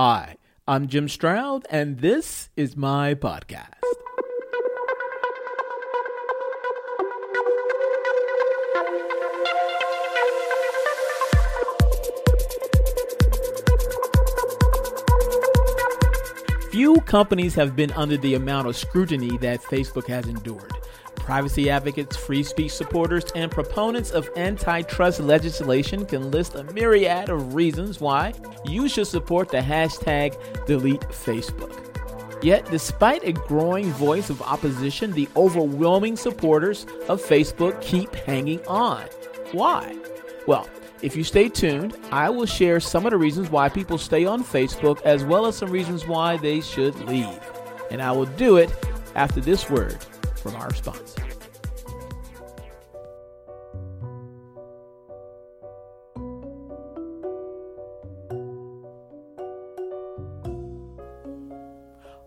Hi, I'm Jim Stroud, and this is my podcast. Few companies have been under the amount of scrutiny that Facebook has endured. Privacy advocates, free speech supporters, and proponents of antitrust legislation can list a myriad of reasons why you should support the hashtag delete Facebook. Yet, despite a growing voice of opposition, the overwhelming supporters of Facebook keep hanging on. Why? Well, if you stay tuned, I will share some of the reasons why people stay on Facebook as well as some reasons why they should leave. And I will do it after this word from our sponsor.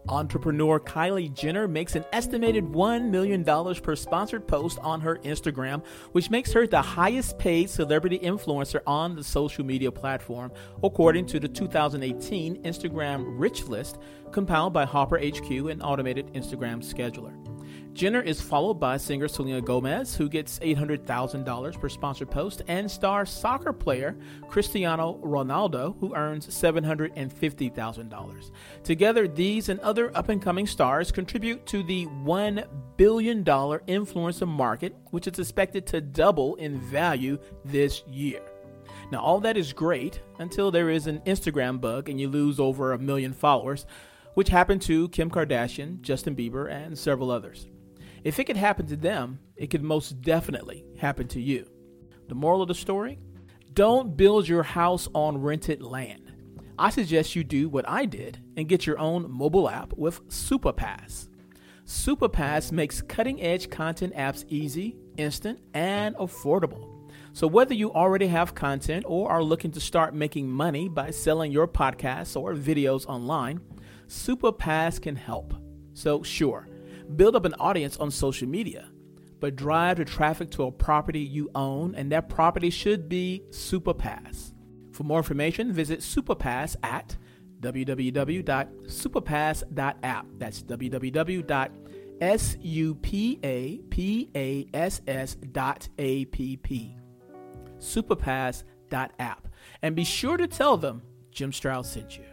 Entrepreneur Kylie Jenner makes an estimated $1 million per sponsored post on her Instagram, which makes her the highest paid celebrity influencer on the social media platform, according to the 2018 Instagram Rich List compiled by Hopper HQ, an automated Instagram scheduler. Jenner is followed by singer Selena Gomez, who gets $800,000 per sponsored post, and star soccer player Cristiano Ronaldo, who earns $750,000. Together, these and other up and coming stars contribute to the $1 billion influencer market, which is expected to double in value this year. Now, all that is great until there is an Instagram bug and you lose over a million followers, which happened to Kim Kardashian, Justin Bieber, and several others. If it could happen to them, it could most definitely happen to you. The moral of the story? Don't build your house on rented land. I suggest you do what I did and get your own mobile app with SuperPass. SuperPass makes cutting edge content apps easy, instant, and affordable. So, whether you already have content or are looking to start making money by selling your podcasts or videos online, SuperPass can help. So, sure, build up an audience on social media, but drive the traffic to a property you own, and that property should be SuperPass. For more information, visit SuperPass at www.superpass.app. That's www.superpass.app. Superpass.app. And be sure to tell them Jim Stroud sent you.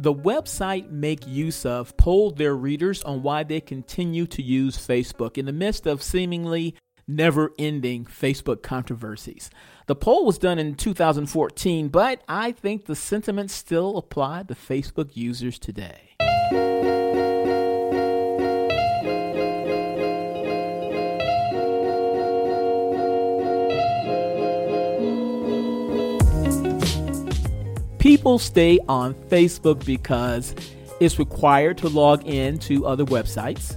The website MakeUseOf polled their readers on why they continue to use Facebook in the midst of seemingly never ending Facebook controversies. The poll was done in 2014, but I think the sentiments still apply to Facebook users today. People stay on Facebook because it's required to log in to other websites,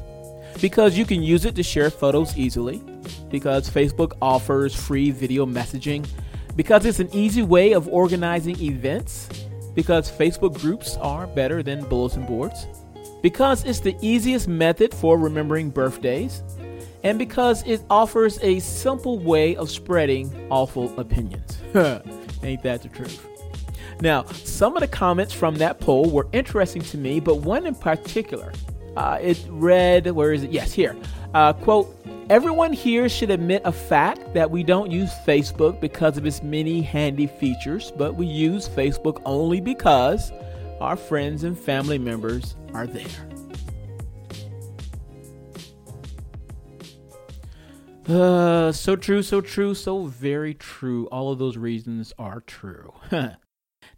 because you can use it to share photos easily, because Facebook offers free video messaging, because it's an easy way of organizing events, because Facebook groups are better than bulletin boards, because it's the easiest method for remembering birthdays, and because it offers a simple way of spreading awful opinions. Ain't that the truth? Now, some of the comments from that poll were interesting to me, but one in particular, uh, it read, where is it? Yes, here. Uh, quote, Everyone here should admit a fact that we don't use Facebook because of its many handy features, but we use Facebook only because our friends and family members are there. Uh, so true, so true, so very true. All of those reasons are true.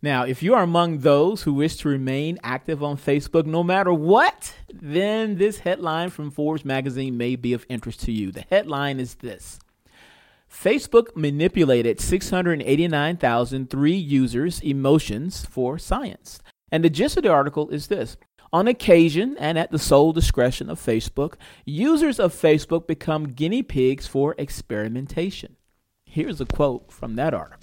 Now, if you are among those who wish to remain active on Facebook no matter what, then this headline from Forbes magazine may be of interest to you. The headline is this Facebook manipulated 689,003 users' emotions for science. And the gist of the article is this on occasion, and at the sole discretion of Facebook, users of Facebook become guinea pigs for experimentation. Here's a quote from that article.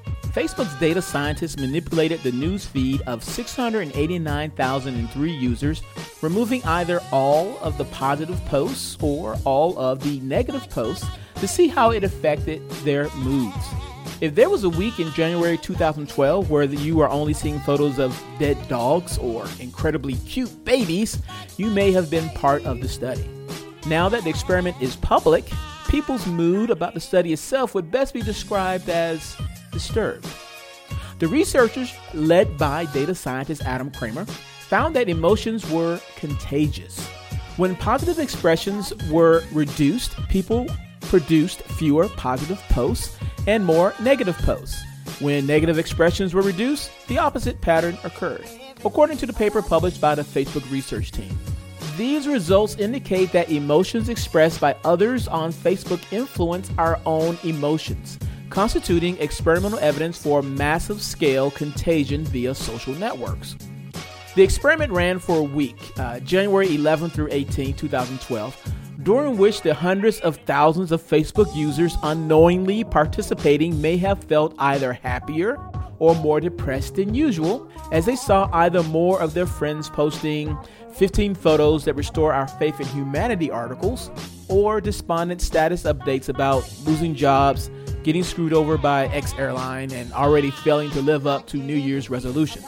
Facebook's data scientists manipulated the news feed of 689,003 users, removing either all of the positive posts or all of the negative posts to see how it affected their moods. If there was a week in January 2012 where you were only seeing photos of dead dogs or incredibly cute babies, you may have been part of the study. Now that the experiment is public, people's mood about the study itself would best be described as disturbed. The researchers, led by data scientist Adam Kramer, found that emotions were contagious. When positive expressions were reduced, people produced fewer positive posts and more negative posts. When negative expressions were reduced, the opposite pattern occurred, according to the paper published by the Facebook research team. These results indicate that emotions expressed by others on Facebook influence our own emotions, constituting experimental evidence for massive scale contagion via social networks. The experiment ran for a week, uh, January 11 through 18, 2012 during which the hundreds of thousands of Facebook users unknowingly participating may have felt either happier or more depressed than usual as they saw either more of their friends posting 15 photos that restore our faith in humanity articles or despondent status updates about losing jobs, getting screwed over by X airline, and already failing to live up to New Year's resolutions.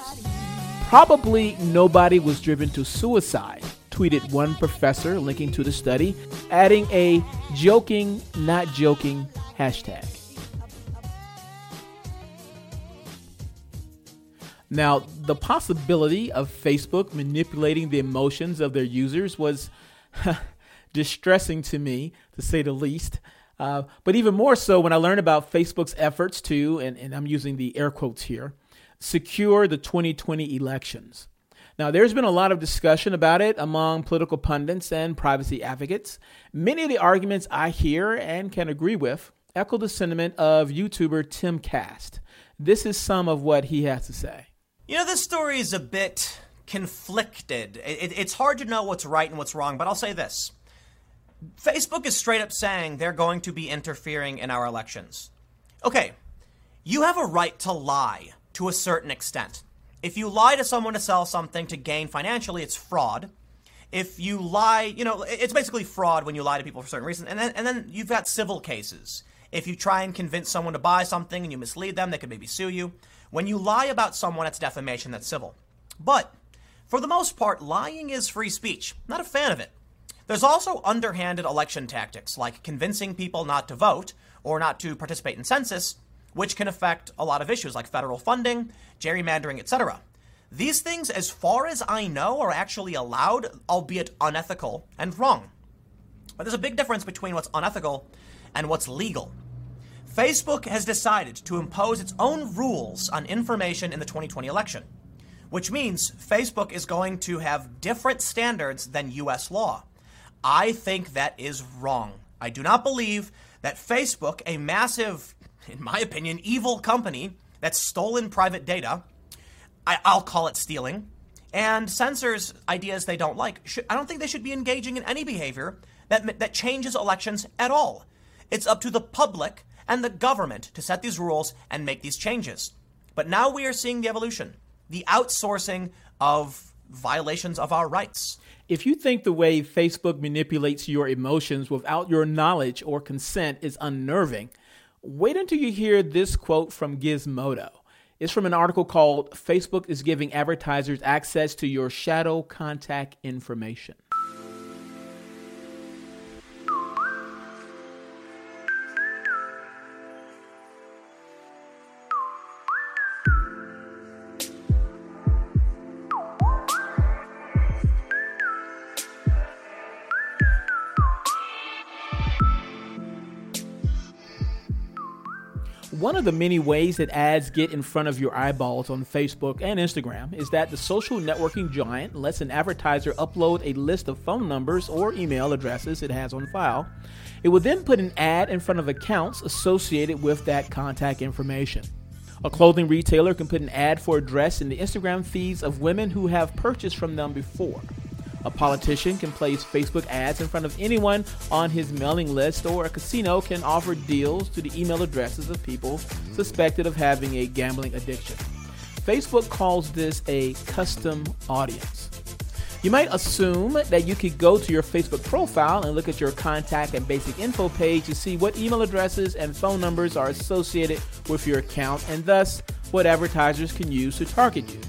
Probably nobody was driven to suicide tweeted one professor linking to the study, adding a joking, not joking hashtag. Now, the possibility of Facebook manipulating the emotions of their users was distressing to me, to say the least. Uh, but even more so when I learned about Facebook's efforts to, and, and I'm using the air quotes here, secure the 2020 elections. Now, there's been a lot of discussion about it among political pundits and privacy advocates. Many of the arguments I hear and can agree with echo the sentiment of YouTuber Timcast. This is some of what he has to say. You know, this story is a bit conflicted. It, it, it's hard to know what's right and what's wrong, but I'll say this Facebook is straight up saying they're going to be interfering in our elections. Okay, you have a right to lie to a certain extent. If you lie to someone to sell something to gain financially, it's fraud. If you lie, you know, it's basically fraud when you lie to people for certain reasons. And then, and then you've got civil cases. If you try and convince someone to buy something and you mislead them, they could maybe sue you. When you lie about someone, it's defamation, that's civil. But for the most part, lying is free speech. Not a fan of it. There's also underhanded election tactics, like convincing people not to vote or not to participate in census, which can affect a lot of issues like federal funding, gerrymandering, etc. These things, as far as I know, are actually allowed, albeit unethical and wrong. But there's a big difference between what's unethical and what's legal. Facebook has decided to impose its own rules on information in the 2020 election, which means Facebook is going to have different standards than US law. I think that is wrong. I do not believe that Facebook, a massive in my opinion, evil company that's stolen private data. I, will call it stealing. And censors ideas they don't like. Should, I don't think they should be engaging in any behavior that, that changes elections at all. It's up to the public and the government to set these rules and make these changes. But now we are seeing the evolution, the outsourcing of violations of our rights. If you think the way Facebook manipulates your emotions without your knowledge or consent is unnerving, Wait until you hear this quote from Gizmodo. It's from an article called Facebook is giving advertisers access to your shadow contact information. One of the many ways that ads get in front of your eyeballs on Facebook and Instagram is that the social networking giant lets an advertiser upload a list of phone numbers or email addresses it has on file. It will then put an ad in front of accounts associated with that contact information. A clothing retailer can put an ad for a dress in the Instagram feeds of women who have purchased from them before. A politician can place Facebook ads in front of anyone on his mailing list, or a casino can offer deals to the email addresses of people suspected of having a gambling addiction. Facebook calls this a custom audience. You might assume that you could go to your Facebook profile and look at your contact and basic info page to see what email addresses and phone numbers are associated with your account and thus what advertisers can use to target you.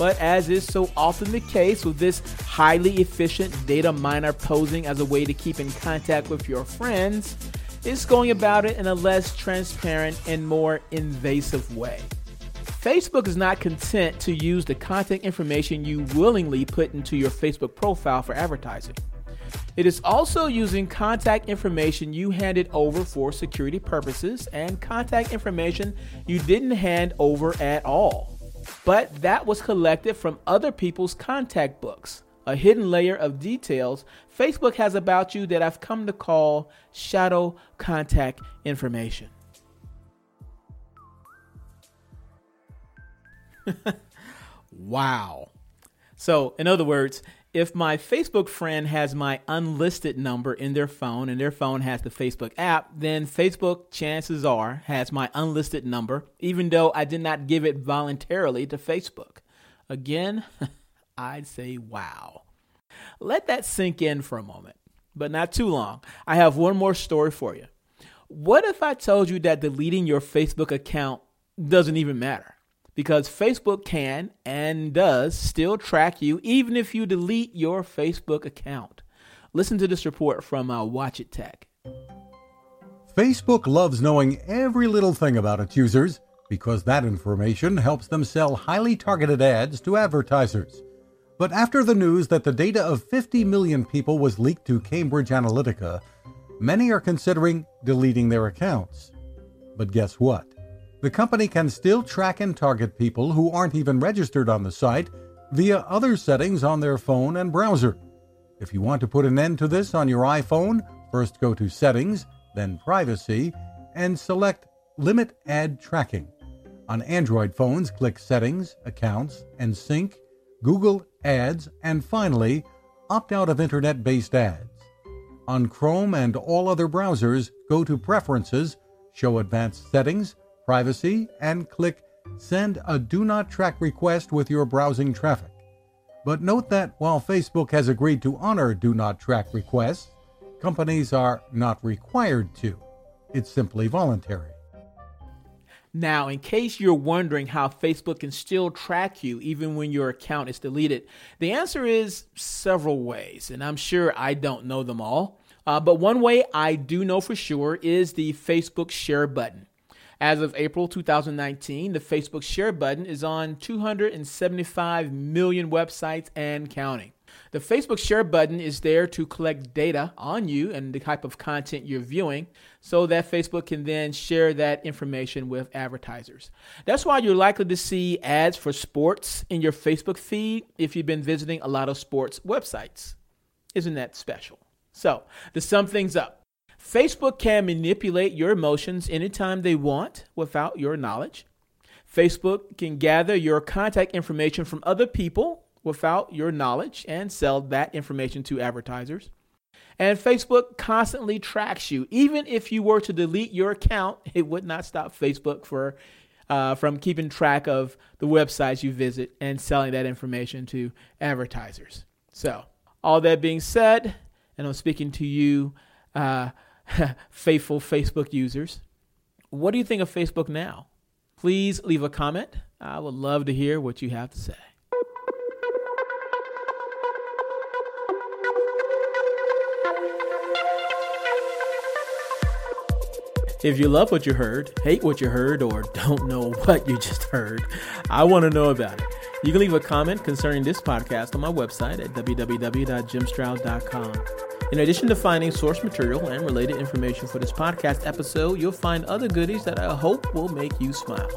But as is so often the case with this highly efficient data miner posing as a way to keep in contact with your friends, it's going about it in a less transparent and more invasive way. Facebook is not content to use the contact information you willingly put into your Facebook profile for advertising. It is also using contact information you handed over for security purposes and contact information you didn't hand over at all. But that was collected from other people's contact books, a hidden layer of details Facebook has about you that I've come to call shadow contact information. wow. So, in other words, if my Facebook friend has my unlisted number in their phone and their phone has the Facebook app, then Facebook, chances are, has my unlisted number, even though I did not give it voluntarily to Facebook. Again, I'd say wow. Let that sink in for a moment, but not too long. I have one more story for you. What if I told you that deleting your Facebook account doesn't even matter? Because Facebook can and does still track you even if you delete your Facebook account. Listen to this report from uh, Wochit Tech. Facebook loves knowing every little thing about its users because that information helps them sell highly targeted ads to advertisers. But after the news that the data of 50 million people was leaked to Cambridge Analytica, many are considering deleting their accounts. But guess what? The company can still track and target people who aren't even registered on the site via other settings on their phone and browser. If you want to put an end to this on your iPhone, first go to Settings, then Privacy, and select Limit Ad Tracking. On Android phones, click Settings, Accounts, and Sync, Google Ads, and finally, opt out of internet based ads. On Chrome and all other browsers, go to Preferences, Show Advanced Settings, privacy and click Send a Do Not Track request with your browsing traffic. But note that while Facebook has agreed to honor Do Not Track requests, companies are not required to. It's simply voluntary. Now, in case you're wondering how Facebook can still track you even when your account is deleted, the answer is several ways, and I'm sure I don't know them all. Uh, but one way I do know for sure is the Facebook share button. As of April 2019, the Facebook share button is on 275 million websites and counting. The Facebook share button is there to collect data on you and the type of content you're viewing so that Facebook can then share that information with advertisers. That's why you're likely to see ads for sports in your Facebook feed if you've been visiting a lot of sports websites. Isn't that special? So, to sum things up, Facebook can manipulate your emotions anytime they want without your knowledge. Facebook can gather your contact information from other people without your knowledge and sell that information to advertisers. And Facebook constantly tracks you. Even if you were to delete your account, it would not stop Facebook for, uh, from keeping track of the websites you visit and selling that information to advertisers. So, all that being said, and I'm speaking to you. Uh, faithful Facebook users. What do you think of Facebook now? Please leave a comment. I would love to hear what you have to say. If you love what you heard, hate what you heard, or don't know what you just heard, I want to know about it. You can leave a comment concerning this podcast on my website at www.jimstroud.com. In addition to finding source material and related information for this podcast episode, you'll find other goodies that I hope will make you smile.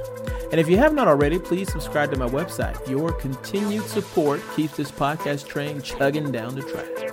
And if you have not already, please subscribe to my website. Your continued support keeps this podcast train chugging down the track.